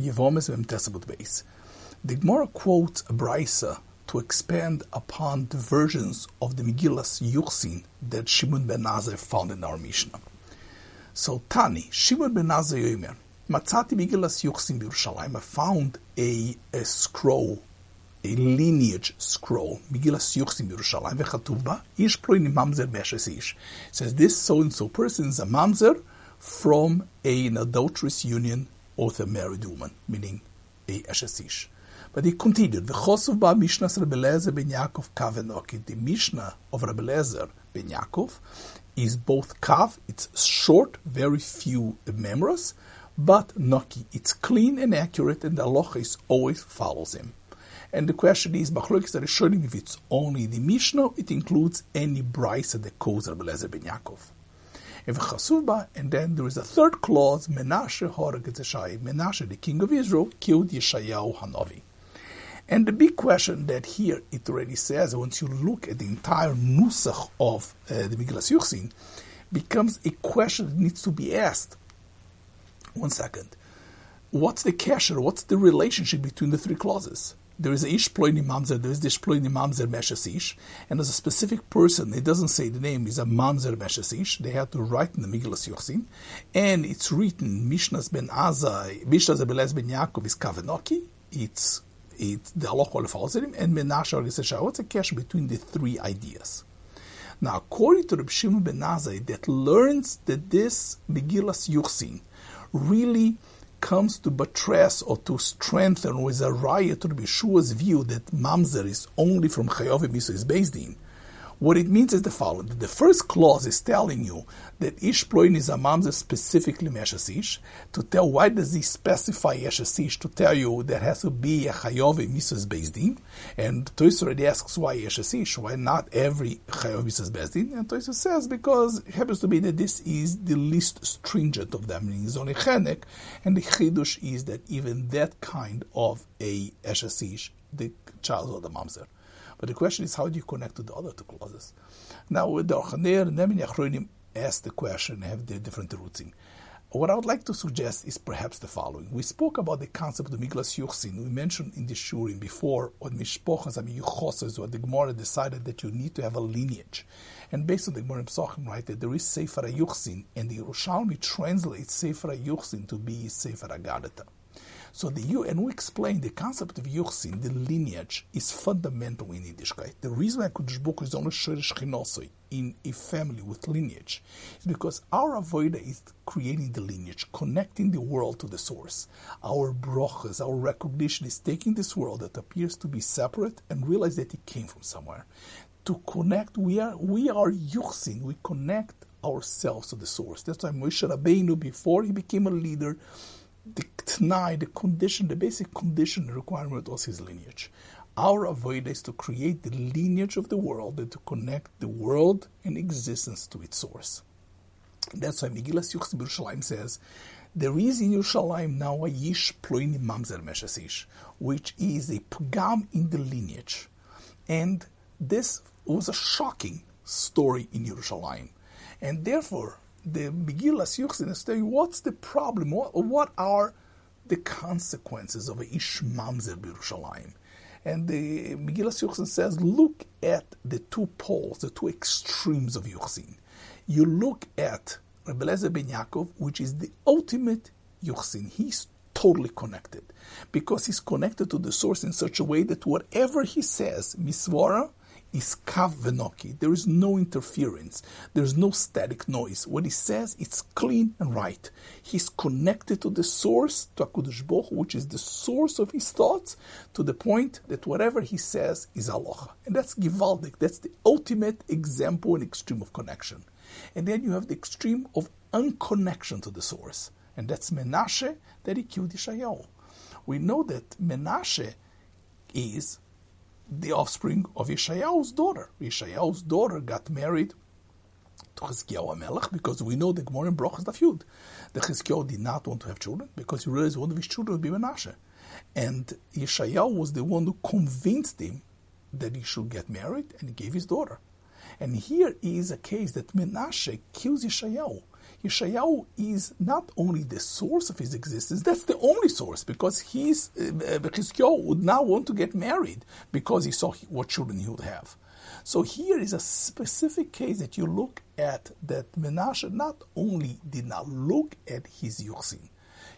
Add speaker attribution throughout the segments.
Speaker 1: Yevomis Vemtesabut base. The Gemara quotes a brisa to expand upon the versions of the Megillas Yuchsin that Shimon ben Azai found in our Mishnah. So Tani, Shimon ben Azai Yomer, Matzati Megillas Yuchsin Yerushalayim, I found a, a scroll, a lineage scroll, Megillas Yuchsin Yerushalayim, vechatuba, ish ploini mamzer beshes ish. says this so-and-so person is a mamzer from an adulterous union with a married woman, meaning a Eshesish. But he continued, V'chosuv ba Mishnah Rabbi Lezer ben Yaakov Kav. The Mishnah of Rabbi Lezer ben Yaakov is both Kav, it's short, very few memories, but Noki, it's clean and accurate, and the halacha always follows him. And the question is, Machlokes are showing if it's only the Mishnah, it includes any brisa that calls Rabbi Lezer ben Yaakov. And then there is a third clause, Menashe Horeg Menashe, the king of Israel, killed Yeshayahu Hanavi. And the big question that here it already says, once you look at the entire nusach of uh, the Megillas Yuchsin, becomes a question that needs to be asked. One second. What's the kasher? What's the relationship between the three clauses? There is a ish ploini mamzer, there is this ploini mamzer meshes ish, and as a specific person, it doesn't say the name, is a mamzer meshes ish, they had to write in the Megillas Yuchsin, and it's written, Mishnas ben Azai, Mishnas ben Yaakov is Kavenoki, it's it, the halacha follows him, and Menashe or What's the cash between the three ideas? Now, according to Reb Shimon ben Azai, that learns that this Megillas Yuchsin really comes to buttress or to strengthen with a riot to Reb Yeshua's view that Mamzer is only from Chayovim is based in, what it means is the following. The first clause is telling you that ish ploin is a mamzer specifically meshasish. To tell why does he specify yeshasish? To tell you there has to be a chayov mitzvahs based in. And Toys already asks why yeshasish? Why not every chayov mitzvahs based in? And Toys says because it happens to be that this is the least stringent of them. Meaning it's only chenek. And the chidush is that even that kind of a yeshasish, the child of the mamzer. But the question is, how do you connect to the other two clauses? Now, with the Orchaner and Nemin Yachronim ask the question, have their different routing. What I would like to suggest is perhaps the following. We spoke about the concept of Miglas Yuchsin. We mentioned in the Shurim before, on Mishpochas Yuchoses, where the Gemara decided that you need to have a lineage. And based on the Gemara Psachim, right, that there is Sefer Yuchsin, and the Yerushalmi translates Sefer Yuchsin to be Sefer Agadata. So the and we explain the concept of Yuchsin, the lineage, is fundamental in Yiddishkeit. The reason Kodesh Baruch is only Sherish in a family with lineage is because our avoida is creating the lineage, connecting the world to the source. Our brochas, our recognition is taking this world that appears to be separate and realize that it came from somewhere. To connect, we are we are Yuchsin, we connect ourselves to the source. That's why Moshe Rabbeinu, before he became a leader, the t'nai, the condition, the basic condition, requirement of his lineage. Our avoid is to create the lineage of the world and to connect the world and existence to its source. That's why Megillas Yuchs Yerushalayim says, there is in Yerushalayim now a Yish Ploini Mamzer Meshasish, which is a pagam in the lineage. And this was a shocking story in Yerushalayim. And therefore, the Megillas Yuchsin telling you what's the problem, what, what are the consequences of Ish Mamzer Birushalayim. And the Megillas Yuchsin says, look at the two poles, the two extremes of Yuchsin. You look at Rebbe Lezer ben Yaakov, which is the ultimate Yuchsin. He's totally connected because he's connected to the source in such a way that whatever he says, Misvara, is kav venoki. There is no interference. There's no static noise. What he says, it's clean and right. He's connected to the source, to HaKadosh Baruch which is the source of his thoughts, to the point that whatever he says is Allah. And that's Givaldik. That's the ultimate example and extreme of connection. And then you have the extreme of unconnection to the source. And that's Menashe that he killed Yeshayahu. We know that Menashe is the offspring of Yeshayahu's daughter. Yeshayahu's daughter got married to Chizkiyahu Melech because we know the Gemara in Brochas Dafyud. The Chizkiyahu did not want to have children because he realized one of his children would be Menashe. And Yeshayahu was the one who convinced him that he should get married and he gave his daughter. And here is a case that Menashe kills Yeshayahu. Yeshayahu is not only the source of his existence, that's the only source, because he's, uh, would now want to get married because he saw what children he would have. So here is a specific case that you look at that Menashe not only did not look at his Yuchsin,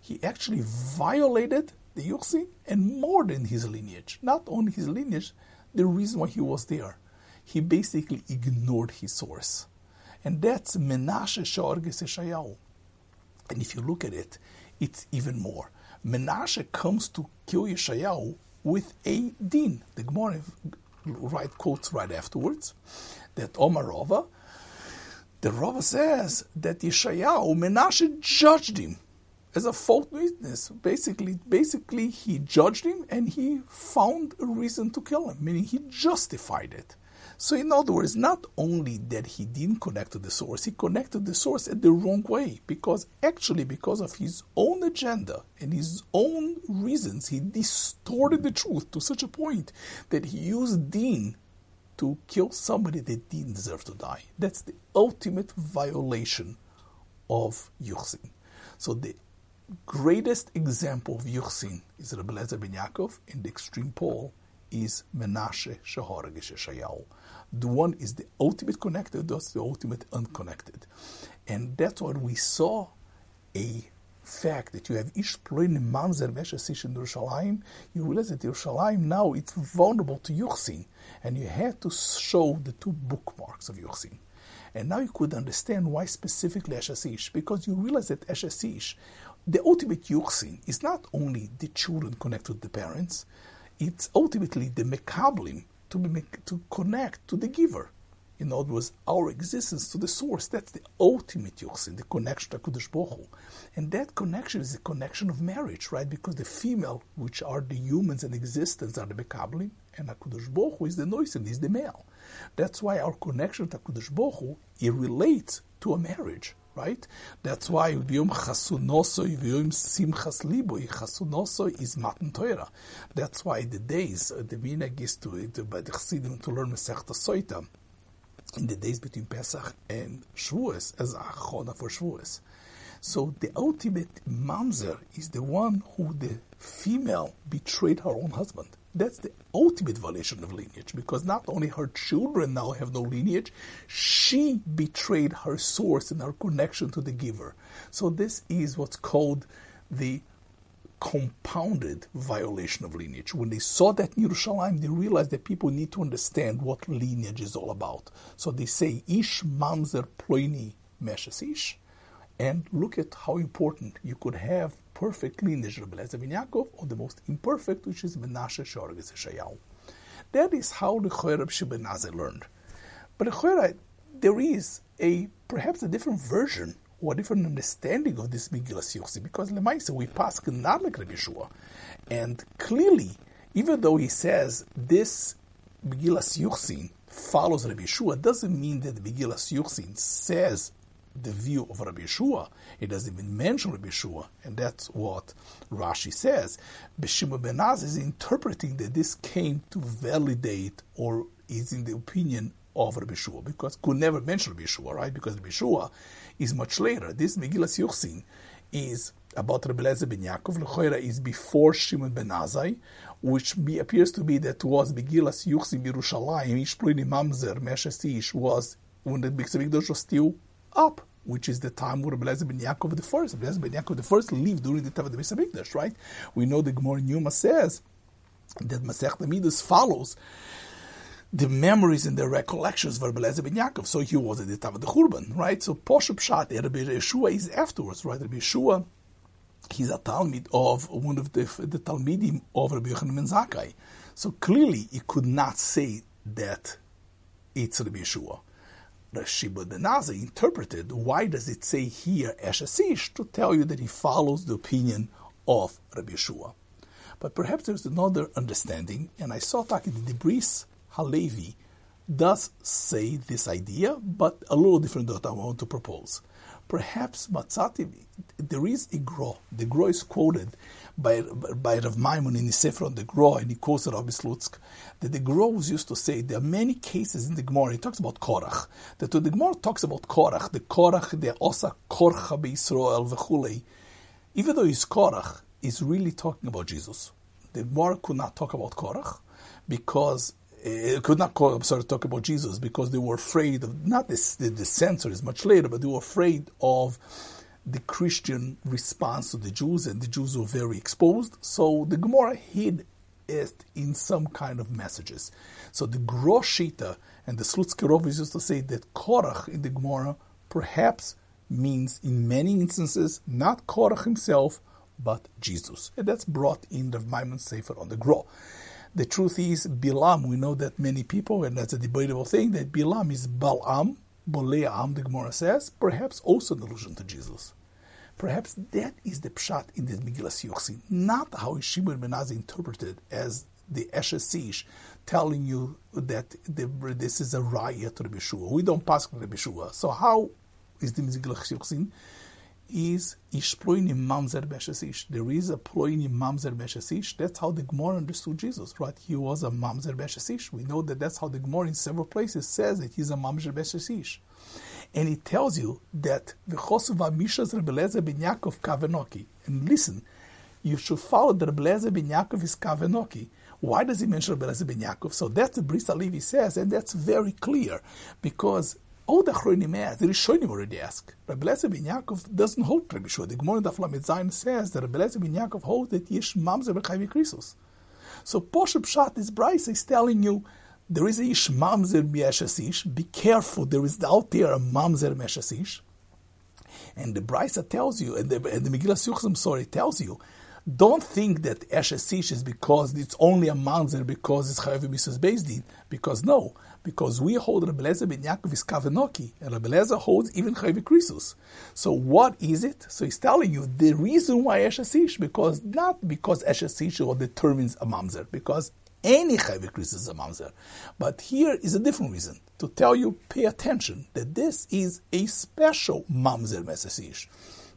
Speaker 1: he actually violated the Yuchsin and more than his lineage. Not only his lineage, the reason why he was there. He basically ignored his source. And that's Menashe Shorges Yeshayahu. And if you look at it, it's even more. Menashe comes to kill Yeshayahu with a din. The Gemara right quotes right afterwards that oh, Omar Rava, the Rava says that Yeshayahu, Menashe judged him as a fault witness. Basically, basically he judged him and he found a reason to kill him, meaning he justified it. So, in other words, not only that he didn't connect to the source, he connected the source at the wrong way because actually, because of his own agenda and his own reasons, he distorted the truth to such a point that he used Din to kill somebody that didn't deserve to die. That's the ultimate violation of Yuchsin. So, the greatest example of Yuchsin is Rabbi Lezer ben Yaakov, and the extreme pole is Menashe Shaharagish Shayahu. The one is the ultimate connected, that's the ultimate unconnected. And that's what we saw a fact that you have Ish Ploin Mamzer Veshasish in Yerushalayim, you realize that Yerushalayim now it's vulnerable to Yuchsin. And you had to show the two bookmarks of Yuchsin. And now you could understand why specifically Eshasish, because you realize that Eshasish, the ultimate Yuchsin, is not only the children connected to the parents, it's ultimately the Mekablim, to, be, to connect to the giver. In other words, our existence to the source. That's the ultimate yochsin, the connection to Kudosh Baruch And that connection is the connection of marriage, right? Because the female, which are the humans in existence, are the Mekablim, and HaKadosh Baruch is the Noisim, is the male. That's why our connection to HaKadosh Baruch it relates to a marriage right? That's why Yom Chasunosoi, Yom Simchas Liboi, Chasunosoi is Matan Torah. That's why the days, uh, the minhag is to, to, by the Chassidim to learn Masechta Soita, in the days between Pesach and Shavuos, as Achona for Shavuos. So the ultimate mamzer is the one who the female betrayed her own husband. That's the ultimate violation of lineage because not only her children now have no lineage, she betrayed her source and her connection to the giver. So this is what's called the compounded violation of lineage. When they saw that in Yerushalayim, they realized that people need to understand what lineage is all about. So they say, Ish mamzer ploini meshes ish. And look at how important you could have perfect lineage of Eliezer ben Yaakov, or the most imperfect, which is Menashe Shorges Yeshayahu. That is how the Choreb Shebenaze learned. But the there is a perhaps a different version or a different understanding of this Megillas Yuchsi, because Lemaisa we pass not like Rabbi Yeshua. And clearly, even though he says this Megillas Yuchsin follows Rabbi Yeshua, doesn't mean that the Megillas Yuchsin says the view of Rabbi Yeshua. It doesn't even mention Rabbi Yeshua, and that's what Rashi says. Beshima Benaz is interpreting that this came to validate or is in the opinion of Rabbi Yeshua, because could never mention Rabbi Yeshua, right? Because Rabbi Yeshua is much later. This Megillas Yuchsin is about Rabbi Lezer ben Yaakov. Lechoira is before Shimon ben Azai, which be, appears to be that was Megillas Yuchsin Yerushalayim, Ishplini Mamzer, Meshes was when the Mikdash was still up, which is the time where Rebbe ben Yaakov the first, Rebbe ben Yaakov the first lived during the time of the Beis right? We know the Gemara Yuma says that Masech Midas follows the memories and the recollections of Rebbe ben Yaakov. So he was at the time of the Churban, right? So Poshup Pshat, Rebbe Yeshua is afterwards, right? Rebbe Yeshua, he's a Talmud of one of the, the Talmidim of Rebbe Yochanan ben Zakkai. So clearly he could not say that it's Rebbe Yeshua. Rashi Benaza interpreted, why does it say here Eshasish to tell you that he follows the opinion of Rabbi Yeshua? But perhaps there's another understanding, and I saw talking the Debris Halevi does say this idea, but a little different than I want to propose. Perhaps Matzati, there is a Gro. The Gro is quoted by, by Rav Maimon in his Sefer on the Gro, and he quotes Rabbi Slutzk, that the Gro was used to say there are many cases in the Gemara, he talks about Korach, that when the Gemara talks about Korach, the Korach, the Osa Korcha Israel v'chulei, even though he's Korach, is really talking about Jesus. The Gemara could not talk about Korach because it eh, could not call, sorry, talk about Jesus because they were afraid of not this, the, the censor is much later, but they were afraid of the Christian response to the Jews, and the Jews were very exposed. So the Gemara hid it in some kind of messages. So the Groshita and the Slutzkerov used to say that Korach in the Gemara perhaps means in many instances not Korach himself, but Jesus. And that's brought in the Maimon Sefer on the Gro. The truth is, Bilam, we know that many people, and that's a debatable thing, that Bilam is Balam, Boleam, the Gemara says, perhaps also an allusion to Jesus. Perhaps that is the pshat in the Megillas Yochsin, not how Shimon ben Azai interpreted as the Eshesish telling you that the, this is a riot to the Beshua. We don't pass the Beshua. So how is the Megillas Yochsin? Is Ishploini Mamzer Beshesish. There is a Ploini Mamzer Beshesish. That's how the Gemara understood Jesus, right? He was a Mamzer Beshesish. We know that that's how the Gemara in several places says that he's a Mamzer Beshesish. And it tells you that the Chosuva Mishas Rebeleze ben Yaakov Kavenoki. And listen, you should follow the Rebeleze ben Yaakov is Kavenoki. Why does he mention Rebeleze ben Yaakov? So that's the Bris Levi says, and that's very clear because all the Achronim ask, eh, the Rishonim already ask. Rabbi Lezer ben Yaakov doesn't hold Rabbi Shua. The Gemara Daflam Zayin says that Rabbi Lezer ben Yaakov holds that Yesh Mamzer B'chayvi Krisus. So Poshe Pshat, this Bryce is telling you there is a Yesh Mamzer B'yeshasish. Be careful, there is out there a Mamzer B'yeshasish. And the Brisa tells you, and the, and the Megillah Yuchzim, sorry, tells you don't think that Eshesish is because it's only a mamzer because it's Chayav Mrs. Bezdin. Because no, because we hold Rabbi Lezer ben Yaakov is Kavenoki, and Rabbi Lezer holds even Chayav Krisus. So what is it? So he's telling you the reason why Eshesish, because not because Eshesish determines a mamzer, because any Chayav Krisus is a mamzer. But here is a different reason to tell you, pay attention that this is a special mamzer Mesesish.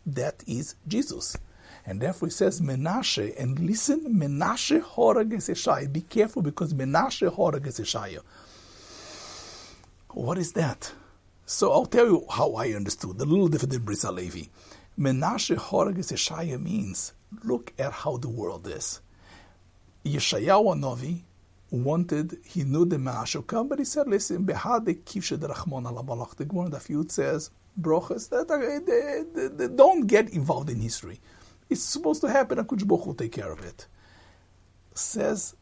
Speaker 1: That is Jesus. And therefore he says Menashe, and listen, Menashe Horages Be careful because Menashe Horages What is that? So I'll tell you how I understood, the little different than Bris Levi. Menashe Horages means, look at how the world is. Yeshayahu Novi wanted, he knew the Menashe would come, but he said, listen, Behade Kivshe Derachmon Alabalach. The Gemara the few says, Brochas, that, uh, don't get involved in history. It's supposed to happen, and Baruch will take care of it. Says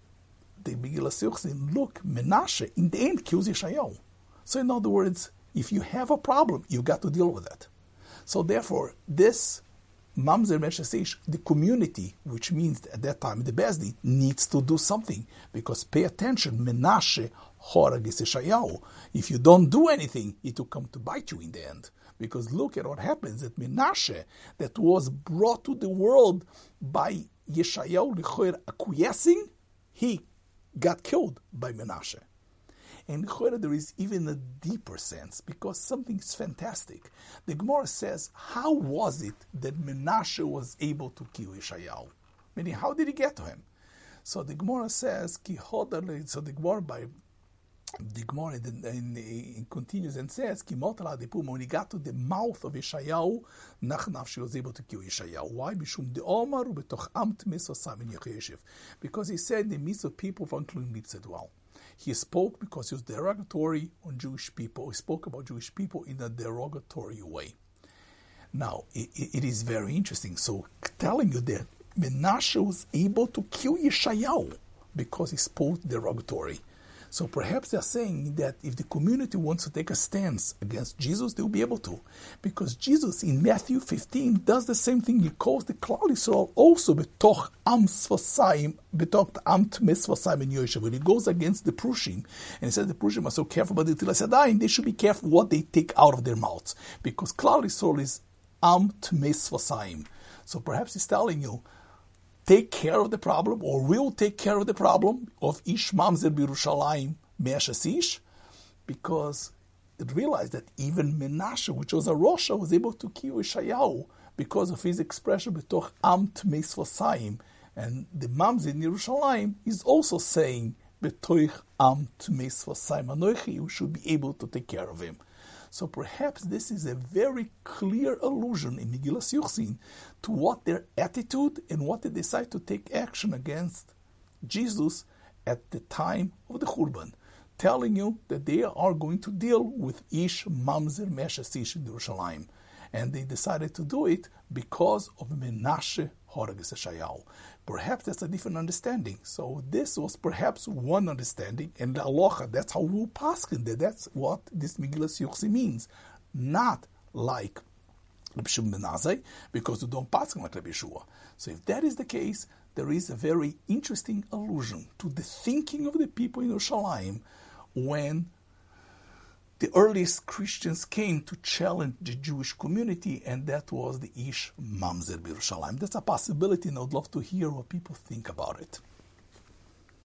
Speaker 1: the Megillah Yochsin, look, Menashe, in the end, kills Yeshayahu. So in other words, if you have a problem, you've got to deal with it. So therefore, this Mamzer Meshasish, the community, which means at that time the Besdi, needs to do something. Because pay attention, Menashe. If you don't do anything, it will come to bite you in the end. Because look at what happens at Menashe, that was brought to the world by Yeshayahu Lichoyer acquiescing, he got killed by Menashe. And there is even a deeper sense because something is fantastic. The Gemara says, How was it that Menashe was able to kill Yeshayahu? Meaning, how did he get to him? So the Gemara says, So the Gemara by the in, in, in continues and says, when he got to the mouth of Yeshayahu, Nachnav, she was able to kill Yeshayahu. Why? Because he said the midst of people unclean lips as well. He spoke because he was derogatory on Jewish people. He spoke about Jewish people in a derogatory way. Now, it, it is very interesting. So, telling you that Menashe was able to kill Yeshayahu because he spoke derogatory. So perhaps they're saying that if the community wants to take a stance against Jesus, they'll be able to. Because Jesus in Matthew 15 does the same thing. He calls the Klal Yisrael also betoch am sfasayim, betoch am tmesfasayim in Yoshev. When he goes against the Prushim, and he says the Prushim are so careful about the Tilasadayim, they should be careful what they take out of their mouths. Because Klal Yisrael is am tmesfasayim. So perhaps he's telling you, take care of the problem, or will take care of the problem of Ish Mamzer Birushalayim Me'ashasish, because it realized that even Menashe, which was a Rosha, was able to kill Ishayahu because of his expression betoch am tmeis v'sayim. And the Mamzer in Yerushalayim is also saying betoich am tmeis v'sayim anoichi, you should be able to take care of him. So perhaps this is a very clear allusion in Megillas Yuchsin to what their attitude and what they decide to take action against Jesus at the time of the Churban, telling you that they are going to deal with Ish Mamzer Meshes Ish in Yerushalayim. And they decided to do it because of Menashe Horages. Perhaps that's a different understanding. So this was perhaps one understanding, and the aloha, that's how we pass that that's what this Megillas Yuchsi means. Not like Rabbi ben because we don't pass like Rabbi Yeshua. So if that is the case, there is a very interesting allusion to the thinking of the people in Yerushalayim when the earliest Christians came to challenge the Jewish community, and that was the Ish Mamzer Birushalayim. That's a possibility, and I'd love to hear what people think about it.